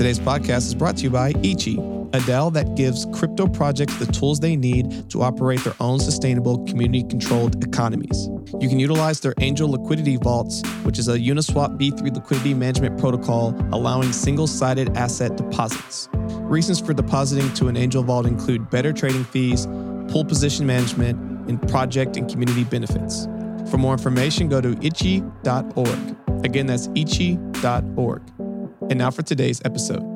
Today's podcast is brought to you by Ichi, a DAO that gives crypto projects the tools they need to operate their own sustainable, community controlled economies. You can utilize their Angel Liquidity Vaults, which is a Uniswap v3 liquidity management protocol allowing single sided asset deposits. Reasons for depositing to an Angel Vault include better trading fees, pool position management, and project and community benefits. For more information, go to ichi.org. Again, that's ichi.org. And now for today's episode.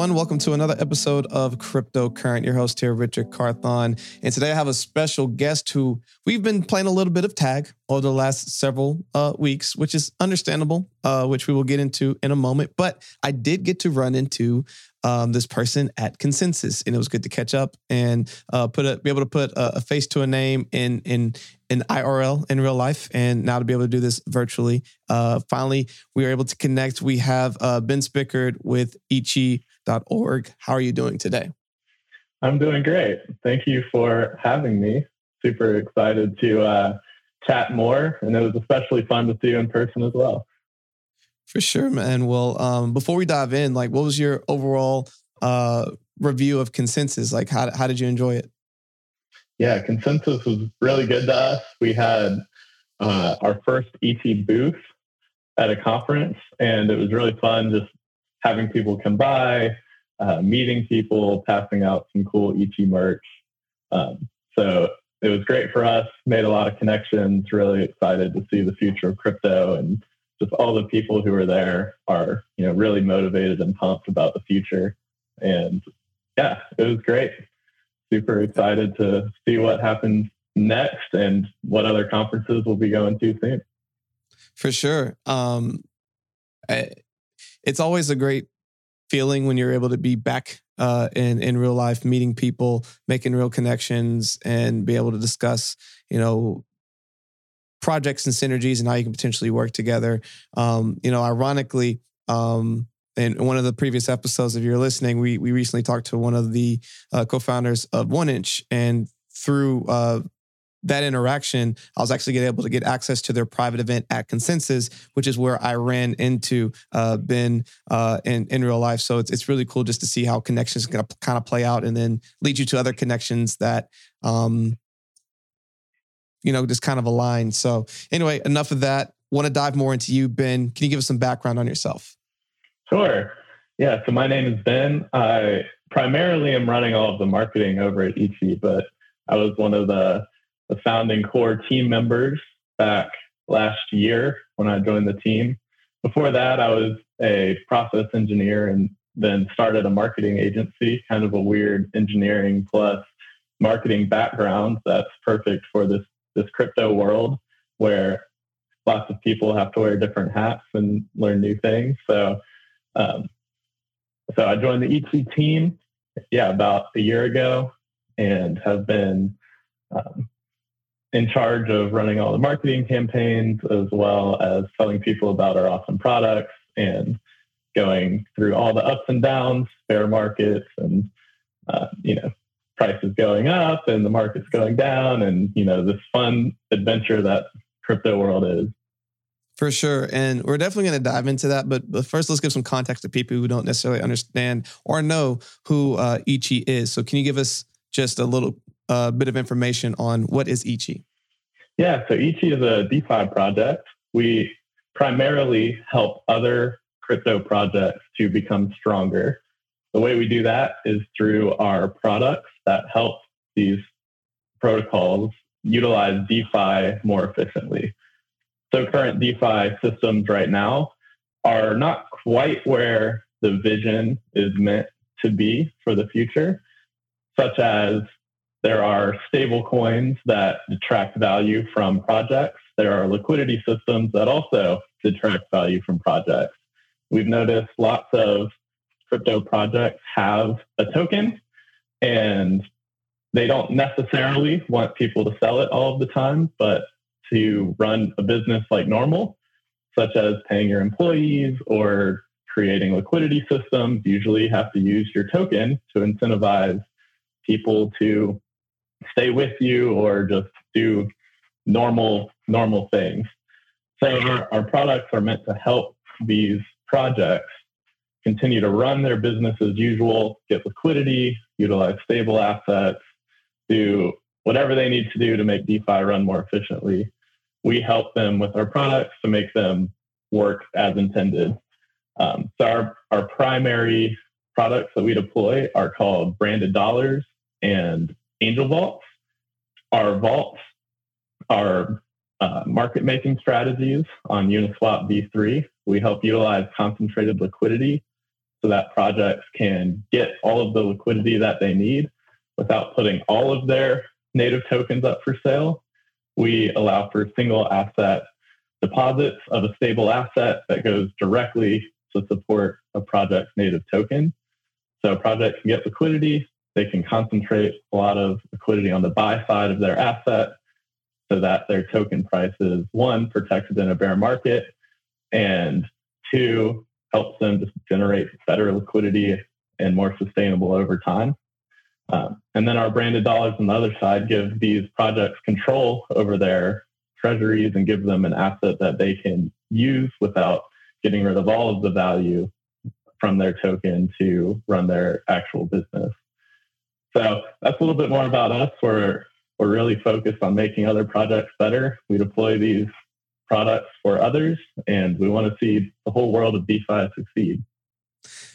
Everyone. Welcome to another episode of Cryptocurrent. Your host here, Richard Carthon. And today I have a special guest who we've been playing a little bit of tag over the last several uh, weeks, which is understandable, uh, which we will get into in a moment. But I did get to run into um, this person at Consensus, and it was good to catch up and uh, put a, be able to put a, a, face to a name in in in IRL in real life, and now to be able to do this virtually. Uh, finally, we are able to connect. We have uh, Ben Spickard with Ichi.org. How are you doing today? I'm doing great. Thank you for having me. Super excited to uh, chat more, and it was especially fun to see you in person as well. For sure, man. Well, um, before we dive in, like, what was your overall uh, review of Consensus? Like, how how did you enjoy it? Yeah, Consensus was really good to us. We had uh, our first Ichi booth at a conference, and it was really fun just having people come by, uh, meeting people, passing out some cool Ichi merch. Um, so it was great for us. Made a lot of connections. Really excited to see the future of crypto and just all the people who are there are you know really motivated and pumped about the future and yeah it was great super excited to see what happens next and what other conferences we'll be going to soon for sure um it's always a great feeling when you're able to be back uh, in in real life, meeting people, making real connections, and be able to discuss, you know, projects and synergies and how you can potentially work together. Um, you know, ironically, um, in one of the previous episodes, if you're listening, we we recently talked to one of the uh, co-founders of 1inch, and through uh, that interaction, I was actually able to get access to their private event at Consensus, which is where I ran into uh, Ben uh, in in real life. So it's it's really cool just to see how connections can kind of play out, and then lead you to other connections that um, you know, just kind of align. So anyway, enough of that. Want to dive more into you, Ben. Can you give us some background on yourself? Sure. Yeah. So my name is Ben. I primarily am running all of the marketing over at Ichi, but I was one of the, the founding core team members back last year when I joined the team. Before that, I was a process engineer and then started a marketing agency, kind of a weird engineering plus marketing background that's perfect for this this crypto world where lots of people have to wear different hats and learn new things. So, um, so I joined the Ichi team, yeah, about a year ago, and have been um, in charge of running all the marketing campaigns as well as telling people about our awesome products and going through all the ups and downs, bear markets, and uh, you know prices going up and the market's going down and you know this fun adventure that crypto world is. For sure. And we're definitely going to dive into that but, but first let's give some context to people who don't necessarily understand or know who uh, ichi is. So can you give us just a little uh, bit of information on what is ichi yeah so ichi is a defi project we primarily help other crypto projects to become stronger the way we do that is through our products that help these protocols utilize DeFi more efficiently. So current DeFi systems right now are not quite where the vision is meant to be for the future, such as there are stable coins that detract value from projects. There are liquidity systems that also detract value from projects. We've noticed lots of crypto projects have a token and they don't necessarily want people to sell it all of the time, but to run a business like normal, such as paying your employees or creating liquidity systems, usually have to use your token to incentivize people to stay with you or just do normal normal things. So our, our products are meant to help these projects continue to run their business as usual, get liquidity, utilize stable assets, do whatever they need to do to make DeFi run more efficiently. We help them with our products to make them work as intended. Um, so our, our primary products that we deploy are called branded dollars and angel vaults. Our vaults are uh, market making strategies on Uniswap v3. We help utilize concentrated liquidity so that projects can get all of the liquidity that they need without putting all of their native tokens up for sale. We allow for single asset deposits of a stable asset that goes directly to support a project's native token. So a project can get liquidity, they can concentrate a lot of liquidity on the buy side of their asset so that their token price is one, protected in a bear market, and two, helps them just generate better liquidity and more sustainable over time. Um, and then our branded dollars on the other side give these projects control over their treasuries and give them an asset that they can use without getting rid of all of the value from their token to run their actual business. So that's a little bit more about us. We're we're really focused on making other projects better. We deploy these products for others, and we want to see the whole world of DeFi succeed.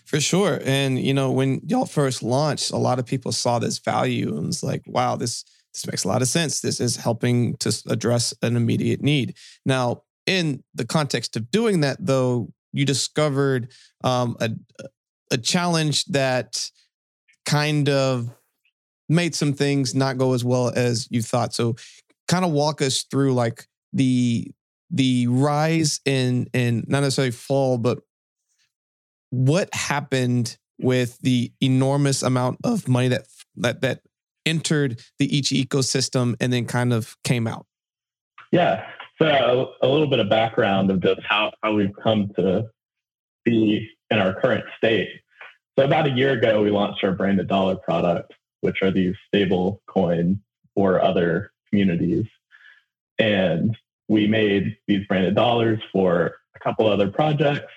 For sure. And you know, when y'all first launched, a lot of people saw this value and was like, wow, this this makes a lot of sense. This is helping to address an immediate need. Now, in the context of doing that, though, you discovered um, a a challenge that kind of made some things not go as well as you thought. So kind of walk us through like the the rise in in not necessarily fall, but what happened with the enormous amount of money that that that entered the Ichi ecosystem and then kind of came out? Yeah. So a little bit of background of just how, how we've come to be in our current state. So about a year ago, we launched our branded dollar product which are these stable coin or other communities. And we made these branded dollars for a couple other projects,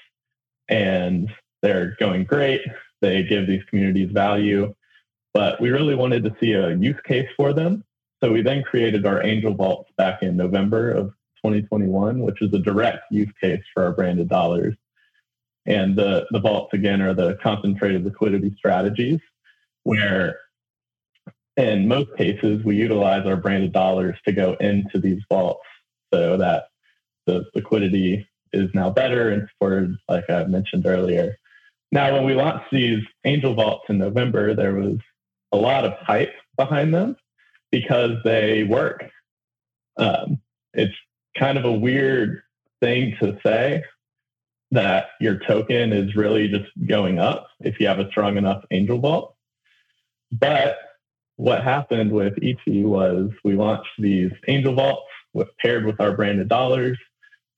and they're going great. They give these communities value, but we really wanted to see a use case for them. So we then created our Angel Vaults back in November of 2021, which is a direct use case for our branded dollars. And the, the vaults, again, are the concentrated liquidity strategies where in most cases, we utilize our branded dollars to go into these vaults so that the liquidity is now better and supported, like I mentioned earlier. Now, when we launched these angel vaults in November, there was a lot of hype behind them because they work. Um, it's kind of a weird thing to say that your token is really just going up if you have a strong enough angel vault. But what happened with Ichi was we launched these angel vaults with, paired with our branded dollars,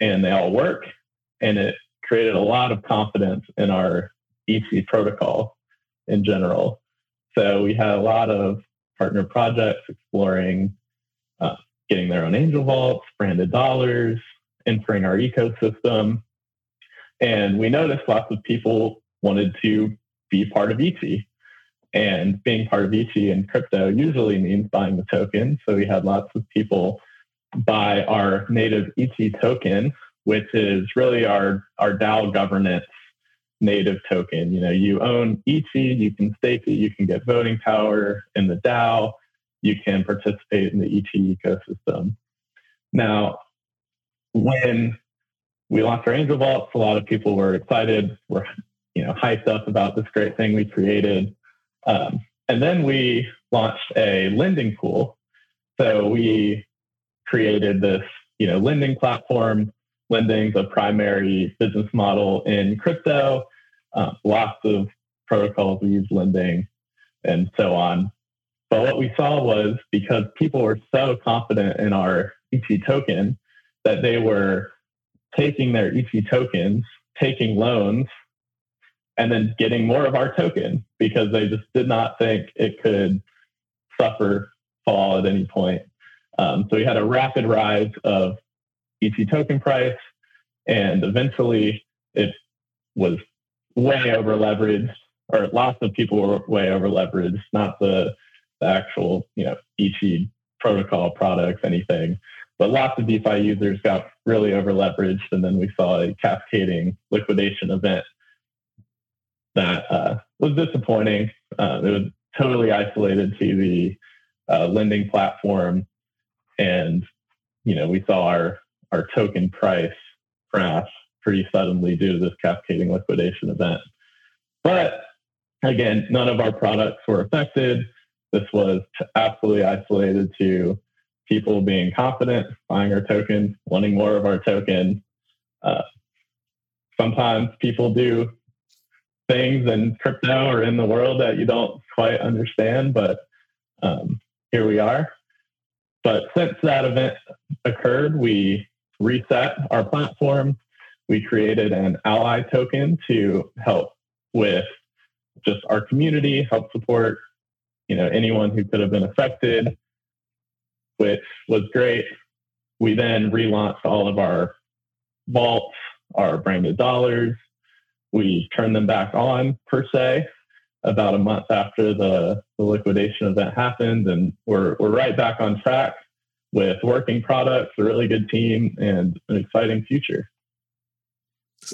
and they all work. And it created a lot of confidence in our Ichi protocol in general. So we had a lot of partner projects exploring uh, getting their own angel vaults, branded dollars, entering our ecosystem. And we noticed lots of people wanted to be part of Ichi. And being part of Ichi and crypto usually means buying the token. So we had lots of people buy our native Ichi token, which is really our, our DAO governance native token. You know, you own Ichi, you can stake it, you can get voting power in the DAO, you can participate in the Ichi ecosystem. Now, when we launched our Angel Vaults, a lot of people were excited, were you know hyped up about this great thing we created. Um, and then we launched a lending pool. So we created this, you know, lending platform. Lending's a primary business model in crypto. Uh, lots of protocols we use lending and so on. But what we saw was because people were so confident in our Ichi token that they were taking their Ichi tokens, taking loans, and then getting more of our token because they just did not think it could suffer fall at any point. Um, so we had a rapid rise of Ichi token price, and eventually it was way over leveraged, or lots of people were way over leveraged, not the, the actual you know Ichi protocol products, anything. But lots of DeFi users got really over leveraged, and then we saw a cascading liquidation event that uh, was disappointing. Uh, it was totally isolated to the uh, lending platform, and you know we saw our our token price crash pretty suddenly due to this cascading liquidation event. But again, none of our products were affected. This was absolutely isolated to people being confident, buying our token, wanting more of our token. Uh, sometimes people do things in crypto or in the world that you don't quite understand, but um, here we are. But since that event occurred, we reset our platform. We created an ally token to help with just our community, help support you know anyone who could have been affected, which was great. We then relaunched all of our vaults, our branded dollars, we turned them back on per se about a month after the, the liquidation event happened. And we're, we're right back on track with working products a really good team and an exciting future.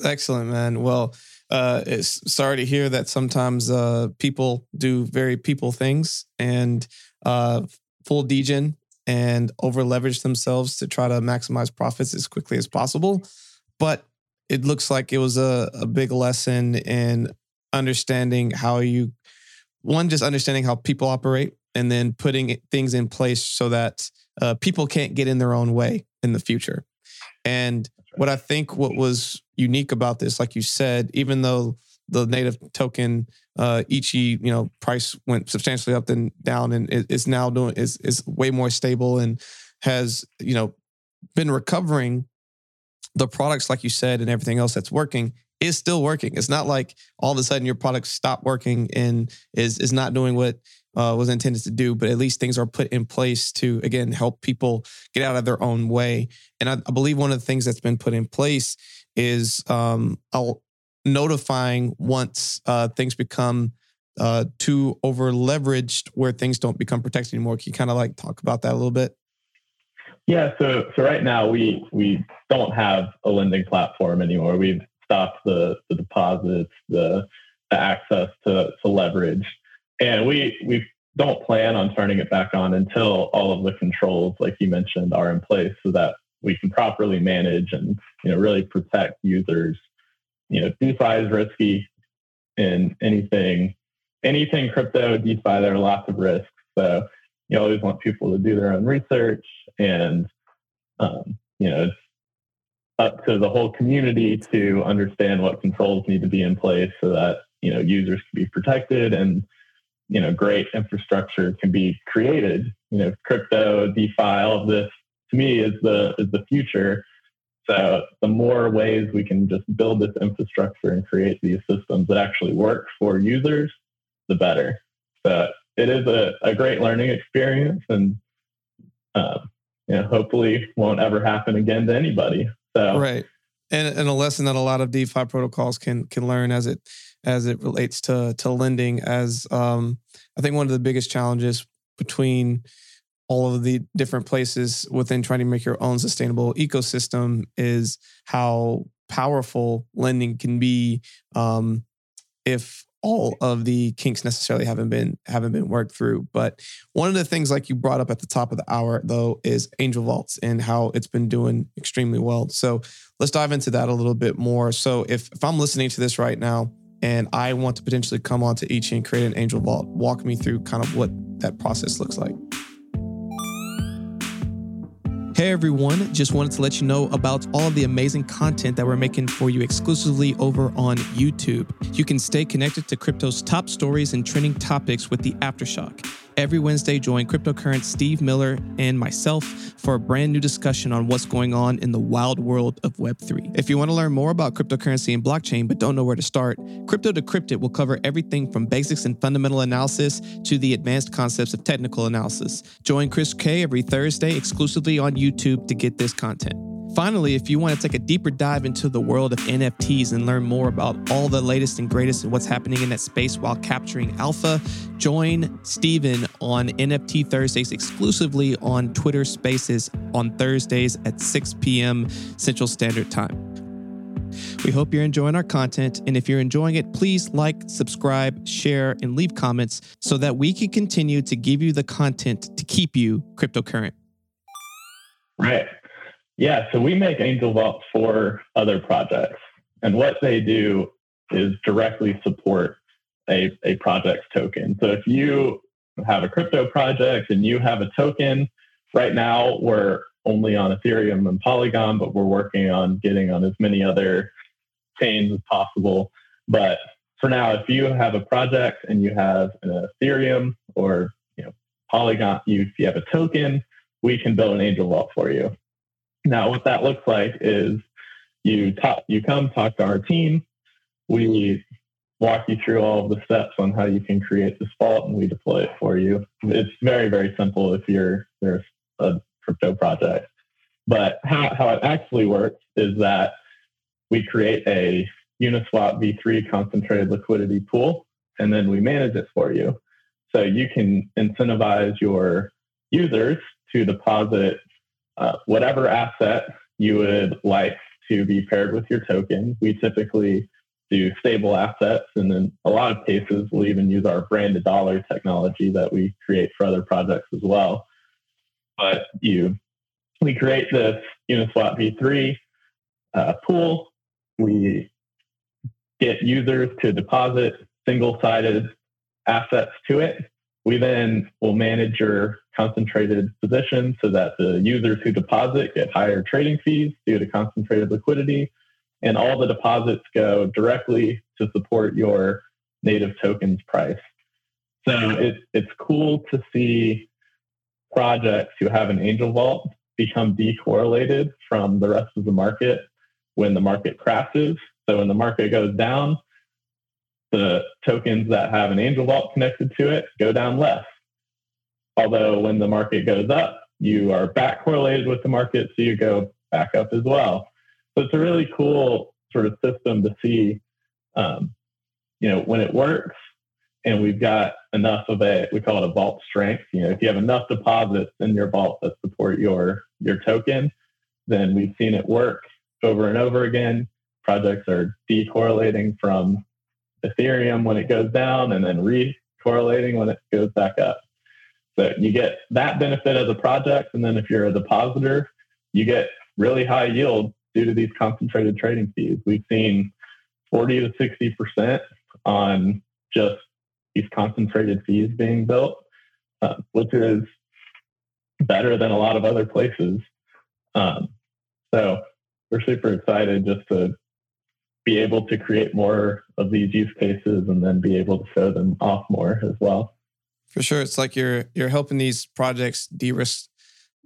Excellent man. Well uh, it's sorry to hear that sometimes uh, people do very people things and uh, full degen and over leverage themselves to try to maximize profits as quickly as possible. But it looks like it was a, a big lesson in understanding how you one just understanding how people operate and then putting things in place so that uh, people can't get in their own way in the future. And what i think what was unique about this like you said even though the native token uh ichi you know price went substantially up and down and it, it's now doing is is way more stable and has you know been recovering the products, like you said, and everything else that's working is still working. It's not like all of a sudden your product stopped working and is is not doing what uh, was intended to do, but at least things are put in place to again help people get out of their own way. And I, I believe one of the things that's been put in place is um, notifying once uh, things become uh, too over leveraged, where things don't become protected anymore. Can you kind of like talk about that a little bit? Yeah, so so right now we we don't have a lending platform anymore. We've stopped the the deposits, the, the access to, to leverage, and we we don't plan on turning it back on until all of the controls, like you mentioned, are in place, so that we can properly manage and you know really protect users. You know, DeFi is risky in anything anything crypto DeFi. There are lots of risks, so you always want people to do their own research and um, you know it's up to the whole community to understand what controls need to be in place so that you know users can be protected and you know great infrastructure can be created. You know crypto defi this to me is the is the future. So the more ways we can just build this infrastructure and create these systems that actually work for users the better. So it is a, a great learning experience and uh, you know, hopefully won't ever happen again to anybody. So right. And, and a lesson that a lot of DeFi protocols can can learn as it as it relates to to lending. As um, I think one of the biggest challenges between all of the different places within trying to make your own sustainable ecosystem is how powerful lending can be um, if all of the kinks necessarily haven't been haven't been worked through. But one of the things, like you brought up at the top of the hour, though, is Angel Vaults and how it's been doing extremely well. So let's dive into that a little bit more. So if if I'm listening to this right now and I want to potentially come onto Ichi and create an Angel Vault, walk me through kind of what that process looks like. Hey everyone, just wanted to let you know about all the amazing content that we're making for you exclusively over on YouTube. You can stay connected to crypto's top stories and trending topics with the Aftershock. Every Wednesday, join cryptocurrency Steve Miller and myself for a brand new discussion on what's going on in the wild world of Web3. If you want to learn more about cryptocurrency and blockchain but don't know where to start, Crypto Decrypted will cover everything from basics and fundamental analysis to the advanced concepts of technical analysis. Join Chris K every Thursday exclusively on YouTube to get this content. Finally, if you want to take a deeper dive into the world of NFTs and learn more about all the latest and greatest and what's happening in that space while capturing alpha, join Steven on NFT Thursdays exclusively on Twitter Spaces on Thursdays at 6 p.m. Central Standard Time. We hope you're enjoying our content. And if you're enjoying it, please like, subscribe, share, and leave comments so that we can continue to give you the content to keep you cryptocurrent. Right. Yeah, so we make Angel Vault for other projects. And what they do is directly support a, a project's token. So if you have a crypto project and you have a token, right now we're only on Ethereum and Polygon, but we're working on getting on as many other chains as possible. But for now, if you have a project and you have an Ethereum or you know Polygon, you, if you have a token, we can build an Angel Vault for you. Now, what that looks like is you talk, you come talk to our team. We walk you through all of the steps on how you can create this vault, and we deploy it for you. It's very, very simple if you're there's a crypto project. But how, how it actually works is that we create a Uniswap v3 concentrated liquidity pool, and then we manage it for you. So you can incentivize your users to deposit uh, whatever asset you would like to be paired with your token. We typically do stable assets, and in a lot of cases, we'll even use our branded dollar technology that we create for other projects as well. But you, we create this Uniswap v3 uh, pool. We get users to deposit single-sided assets to it. We then will manage your concentrated position so that the users who deposit get higher trading fees due to concentrated liquidity. And all the deposits go directly to support your native tokens price. So it, it's cool to see projects who have an angel vault become decorrelated from the rest of the market when the market crashes. So when the market goes down, the tokens that have an angel vault connected to it go down less. Although when the market goes up, you are back correlated with the market, so you go back up as well. So it's a really cool sort of system to see, um, you know, when it works and we've got enough of a, we call it a vault strength. You know, if you have enough deposits in your vault that support your, your token, then we've seen it work over and over again. Projects are decorrelating from Ethereum when it goes down and then re-correlating when it goes back up. So you get that benefit as a project. And then if you're a depositor, you get really high yield due to these concentrated trading fees. We've seen 40 to 60% on just these concentrated fees being built, uh, which is better than a lot of other places. Um, so we're super excited just to be able to create more of these use cases and then be able to show them off more as well. For sure, it's like you're you're helping these projects de-risk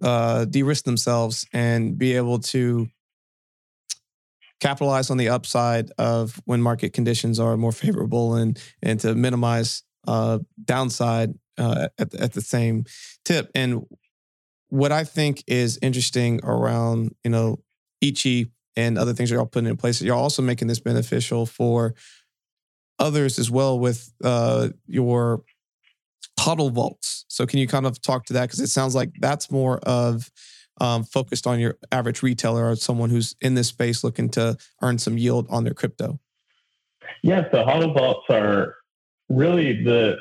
uh, de-risk themselves and be able to capitalize on the upside of when market conditions are more favorable and and to minimize uh, downside uh, at at the same tip. And what I think is interesting around you know Ichi and other things you're all putting in place. You're also making this beneficial for others as well with uh, your HODL vaults. So can you kind of talk to that? Because it sounds like that's more of um, focused on your average retailer or someone who's in this space looking to earn some yield on their crypto. Yes, the HODL vaults are really the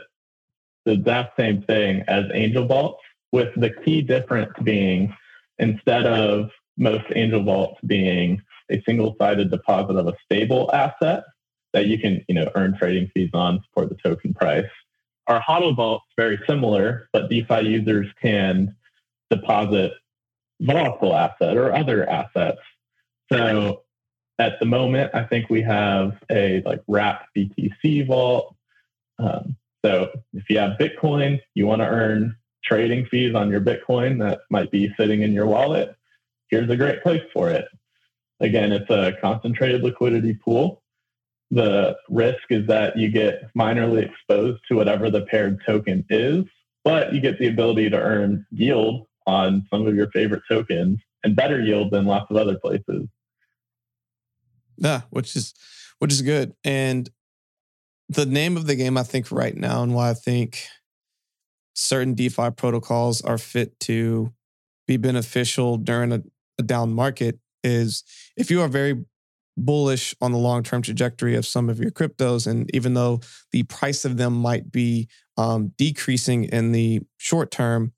the exact same thing as angel vaults, with the key difference being instead of most angel vaults being a single-sided deposit of a stable asset that you can, you know, earn trading fees on, support the token price. our HODL vault's very similar, but DeFi users can deposit volatile asset or other assets. So at the moment, I think we have a like wrap BTC vault. Um, so if you have Bitcoin, you want to earn trading fees on your Bitcoin that might be sitting in your wallet. Here's a great place for it. Again, it's a concentrated liquidity pool. The risk is that you get minorly exposed to whatever the paired token is, but you get the ability to earn yield on some of your favorite tokens and better yield than lots of other places. Yeah, which is which is good. And the name of the game, I think, right now, and why I think certain DeFi protocols are fit to be beneficial during a, a down market is if you are very bullish on the long term trajectory of some of your cryptos. And even though the price of them might be um, decreasing in the short term,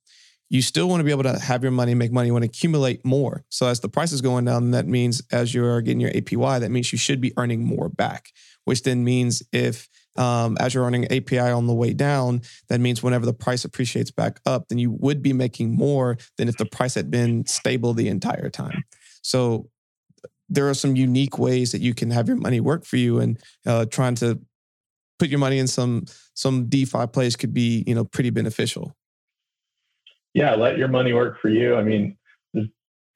you still want to be able to have your money, make money, you want to accumulate more. So as the price is going down, that means as you're getting your APY, that means you should be earning more back, which then means if um, as you're earning APY on the way down, that means whenever the price appreciates back up, then you would be making more than if the price had been stable the entire time. So there are some unique ways that you can have your money work for you, and uh, trying to put your money in some some DeFi plays could be you know pretty beneficial yeah, let your money work for you. I mean,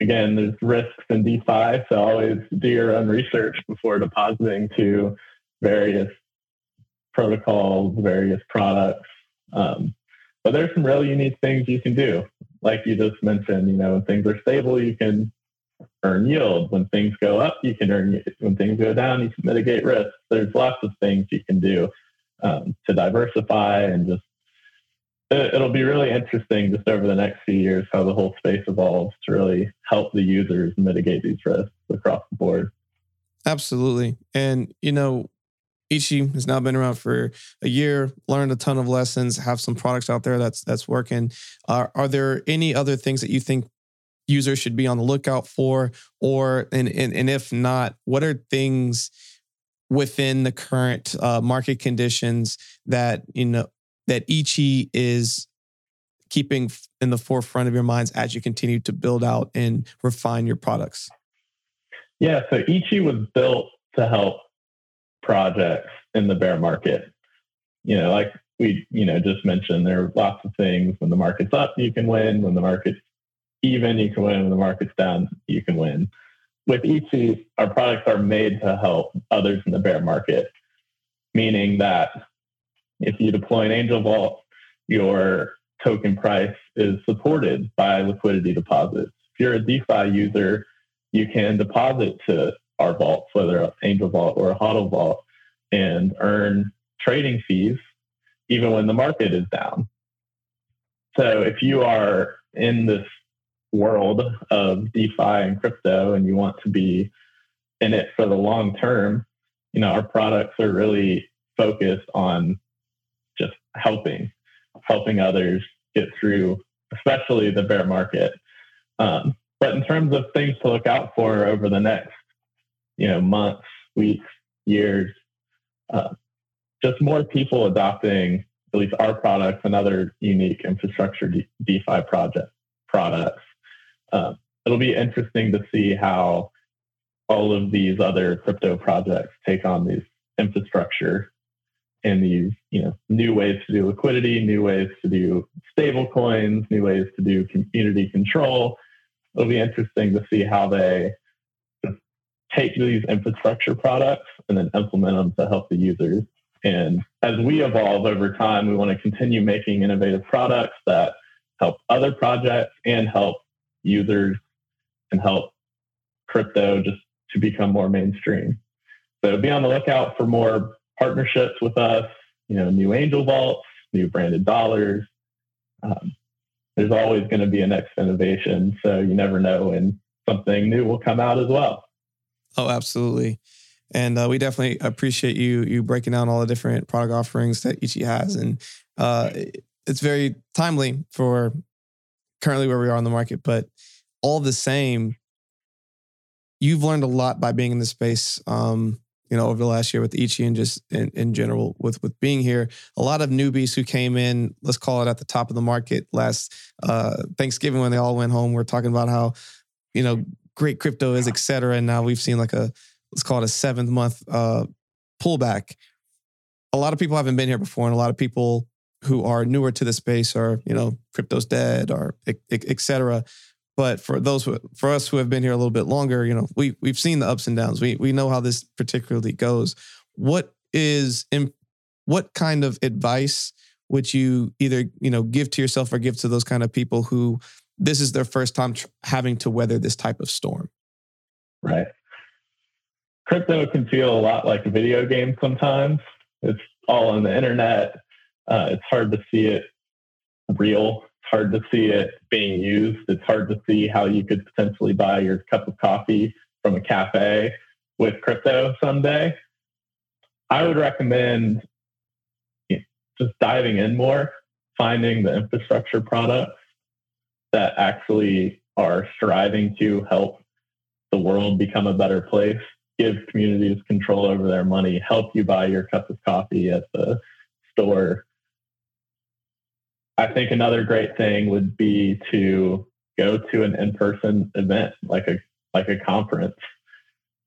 again, there's risks in DeFi, so always do your own research before depositing to various protocols, various products. Um, but there's some really unique things you can do. Like you just mentioned, you know, when things are stable, you can earn yield. When things go up, you can earn. When things go down, you can mitigate risk. There's lots of things you can do um, to diversify and just it'll be really interesting just over the next few years how the whole space evolves to really help the users mitigate these risks across the board. Absolutely. And, you know, Ichi has now been around for a year, learned a ton of lessons, have some products out there that's that's working. Are are there any other things that you think users should be on the lookout for? Or and and, and if not, what are things within the current uh, market conditions that you know that Ichi is keeping in the forefront of your minds as you continue to build out and refine your products? Yeah, so Ichi was built to help projects in the bear market. You know, like we, you know, just mentioned, there are lots of things. When the market's up, you can win. When the market's even, you can win. When the market's down, you can win. With Ichi, our products are made to help others in the bear market, meaning that if you deploy an Angel Vault, your token price is supported by liquidity deposits. If you're a DeFi user, you can deposit to our vaults, whether an Angel Vault or a HODL Vault, and earn trading fees even when the market is down. So if you are in this world of DeFi and crypto and you want to be in it for the long term, you know, our products are really focused on just helping, helping others get through, especially the bear market. Um, but in terms of things to look out for over the next, you know, months, weeks, years, uh, just more people adopting at least our products and other unique infrastructure De- DeFi project products. Um, it'll be interesting to see how all of these other crypto projects take on these infrastructure and these you know new ways to do liquidity, new ways to do stable coins, new ways to do community control. It'll be interesting to see how they take these infrastructure products and then implement them to help the users. And as we evolve over time, we want to continue making innovative products that help other projects and help users and help crypto just to become more mainstream. So be on the lookout for more partnerships with us, you know, new angel vaults, new branded dollars. Um, there's always going to be a next innovation. So you never know when something new will come out as well. Oh, absolutely. And uh, we definitely appreciate you you breaking down all the different product offerings that Ichi has, and uh, it's very timely for currently where we are on the market. But all the same, you've learned a lot by being in this space. Um, you know, over the last year with Ichi and just in, in general with with being here. A lot of newbies who came in, let's call it at the top of the market last uh, Thanksgiving when they all went home. We're talking about how, you know, great crypto is, et cetera. And now we've seen like a let's call it a seventh month uh, pullback. A lot of people haven't been here before, and a lot of people who are newer to the space are, you know, crypto's dead or et, et cetera. But for those who, for us who have been here a little bit longer, you know, we we've seen the ups and downs. We we know how this particularly goes. What is in, what kind of advice would you either you know give to yourself or give to those kind of people who this is their first time tr- having to weather this type of storm? Right. Crypto can feel a lot like a video game sometimes. It's all on the internet. Uh, it's hard to see it real It's hard to see it being used. It's hard to see how you could potentially buy your cup of coffee from a cafe with crypto someday. I would recommend just diving in more, finding the infrastructure products that actually are striving to help the world become a better place, give communities control over their money, help you buy your cup of coffee at the store I think another great thing would be to go to an in-person event like a like a conference.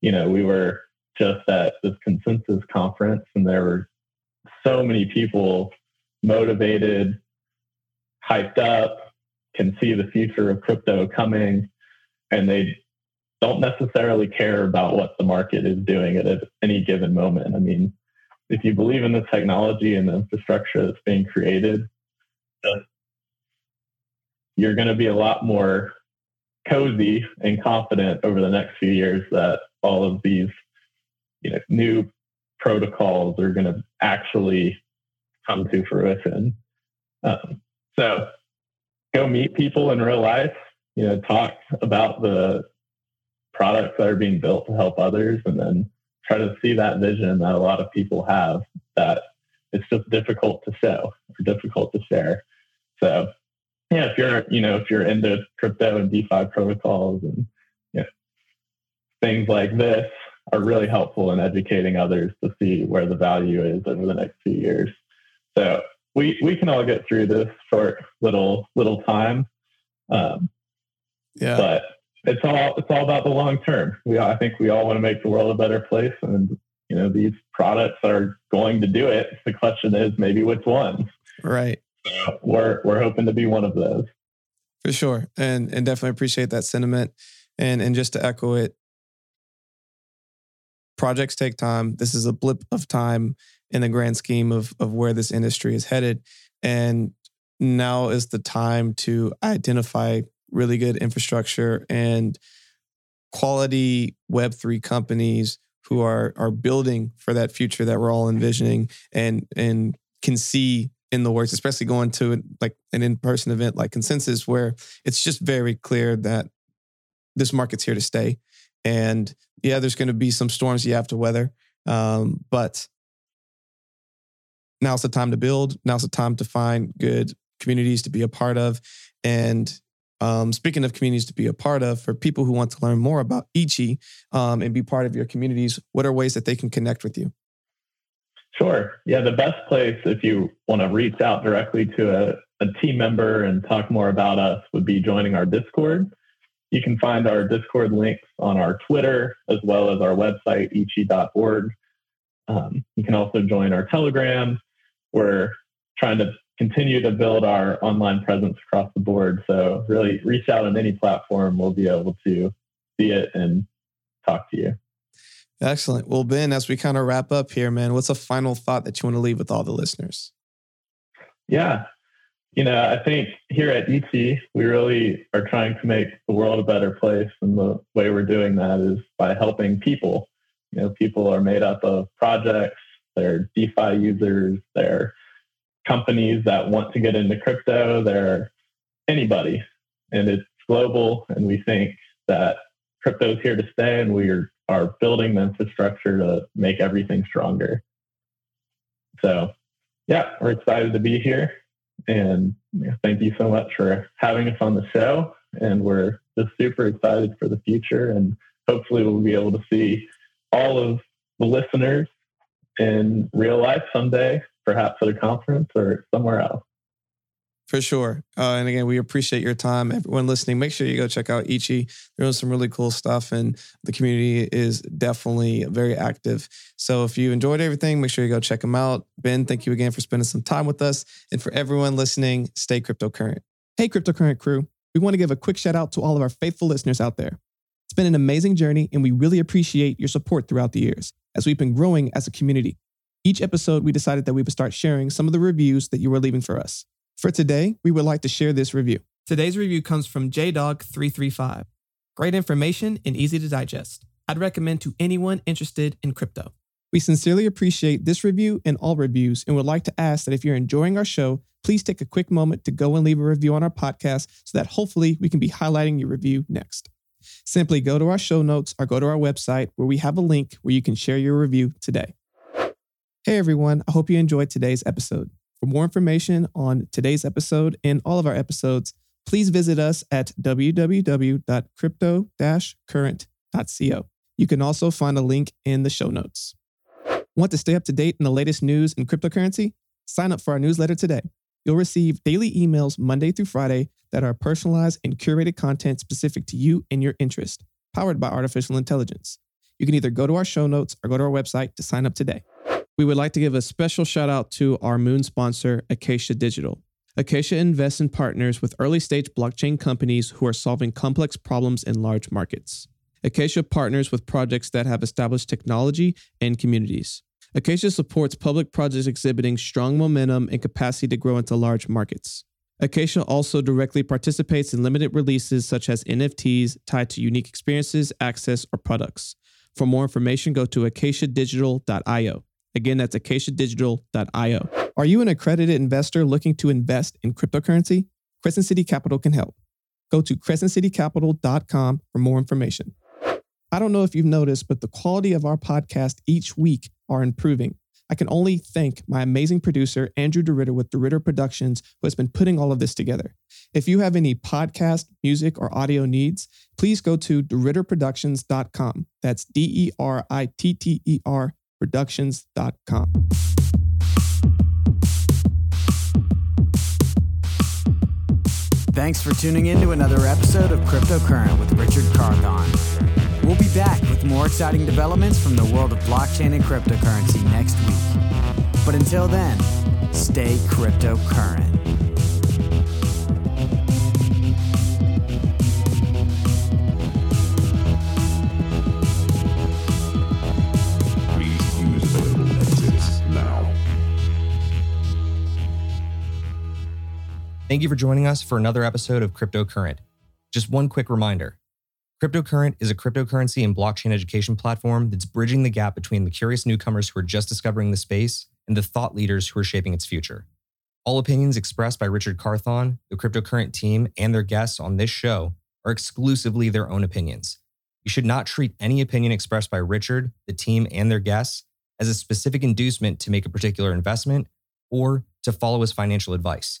You know, we were just at this consensus conference and there were so many people motivated, hyped up, can see the future of crypto coming, and they don't necessarily care about what the market is doing at any given moment. I mean, if you believe in the technology and the infrastructure that's being created, you're going to be a lot more cozy and confident over the next few years that all of these you know new protocols are going to actually come to fruition um, so go meet people in real life you know talk about the products that are being built to help others and then try to see that vision that a lot of people have that it's just difficult to show or difficult to share so yeah, if you're you know if you're into crypto and DeFi protocols and you know, things like this are really helpful in educating others to see where the value is over the next few years. So we we can all get through this short little little time. Um, yeah. But it's all it's all about the long term. We I think we all want to make the world a better place, and you know these products are going to do it. The question is maybe which ones. Right. So we're we're hoping to be one of those. For sure. And and definitely appreciate that sentiment. And and just to echo it, projects take time. This is a blip of time in the grand scheme of of where this industry is headed. And now is the time to identify really good infrastructure and quality web3 companies who are are building for that future that we're all envisioning and and can see in the works, especially going to like an in-person event like Consensus, where it's just very clear that this market's here to stay. And yeah, there's going to be some storms you have to weather, um, but now's the time to build. Now's the time to find good communities to be a part of. And um, speaking of communities to be a part of, for people who want to learn more about Ichi um, and be part of your communities, what are ways that they can connect with you? Sure. Yeah, the best place if you want to reach out directly to a, a team member and talk more about us would be joining our Discord. You can find our Discord links on our Twitter as well as our website, ichi.org. Um, you can also join our Telegram. We're trying to continue to build our online presence across the board. So, really, reach out on any platform. We'll be able to see it and talk to you. Excellent. Well, Ben, as we kind of wrap up here, man, what's a final thought that you want to leave with all the listeners? Yeah. You know, I think here at Ichi, we really are trying to make the world a better place. And the way we're doing that is by helping people. You know, people are made up of projects, they're DeFi users, they're companies that want to get into crypto, they're anybody. And it's global. And we think that crypto is here to stay and we're are building the infrastructure to make everything stronger. So, yeah, we're excited to be here. And thank you so much for having us on the show. And we're just super excited for the future. And hopefully, we'll be able to see all of the listeners in real life someday, perhaps at a conference or somewhere else. For sure. Uh, and again, we appreciate your time. Everyone listening, make sure you go check out Ichi. They're doing some really cool stuff, and the community is definitely very active. So if you enjoyed everything, make sure you go check them out. Ben, thank you again for spending some time with us. And for everyone listening, stay cryptocurrent. Hey, cryptocurrent crew. We want to give a quick shout out to all of our faithful listeners out there. It's been an amazing journey, and we really appreciate your support throughout the years as we've been growing as a community. Each episode, we decided that we would start sharing some of the reviews that you were leaving for us. For today, we would like to share this review. Today's review comes from JDog335. Great information and easy to digest. I'd recommend to anyone interested in crypto. We sincerely appreciate this review and all reviews and would like to ask that if you're enjoying our show, please take a quick moment to go and leave a review on our podcast so that hopefully we can be highlighting your review next. Simply go to our show notes or go to our website where we have a link where you can share your review today. Hey everyone, I hope you enjoyed today's episode. For more information on today's episode and all of our episodes, please visit us at www.crypto-current.co. You can also find a link in the show notes. Want to stay up to date in the latest news in cryptocurrency? Sign up for our newsletter today. You'll receive daily emails Monday through Friday that are personalized and curated content specific to you and your interest, powered by artificial intelligence. You can either go to our show notes or go to our website to sign up today. We would like to give a special shout out to our moon sponsor, Acacia Digital. Acacia invests in partners with early stage blockchain companies who are solving complex problems in large markets. Acacia partners with projects that have established technology and communities. Acacia supports public projects exhibiting strong momentum and capacity to grow into large markets. Acacia also directly participates in limited releases such as NFTs tied to unique experiences, access, or products. For more information, go to acaciadigital.io. Again, that's acaciadigital.io. Are you an accredited investor looking to invest in cryptocurrency? Crescent City Capital can help. Go to crescentcitycapital.com for more information. I don't know if you've noticed, but the quality of our podcast each week are improving. I can only thank my amazing producer, Andrew DeRitter with DeRitter Productions, who has been putting all of this together. If you have any podcast, music, or audio needs, please go to DeRitterProductions.com. That's D E R I T T E R productions.com. Thanks for tuning in to another episode of Cryptocurrent with Richard Carthon. We'll be back with more exciting developments from the world of blockchain and cryptocurrency next week. But until then, stay cryptocurrent. Thank you for joining us for another episode of Cryptocurrent. Just one quick reminder Cryptocurrent is a cryptocurrency and blockchain education platform that's bridging the gap between the curious newcomers who are just discovering the space and the thought leaders who are shaping its future. All opinions expressed by Richard Carthon, the Cryptocurrent team, and their guests on this show are exclusively their own opinions. You should not treat any opinion expressed by Richard, the team, and their guests as a specific inducement to make a particular investment or to follow his financial advice.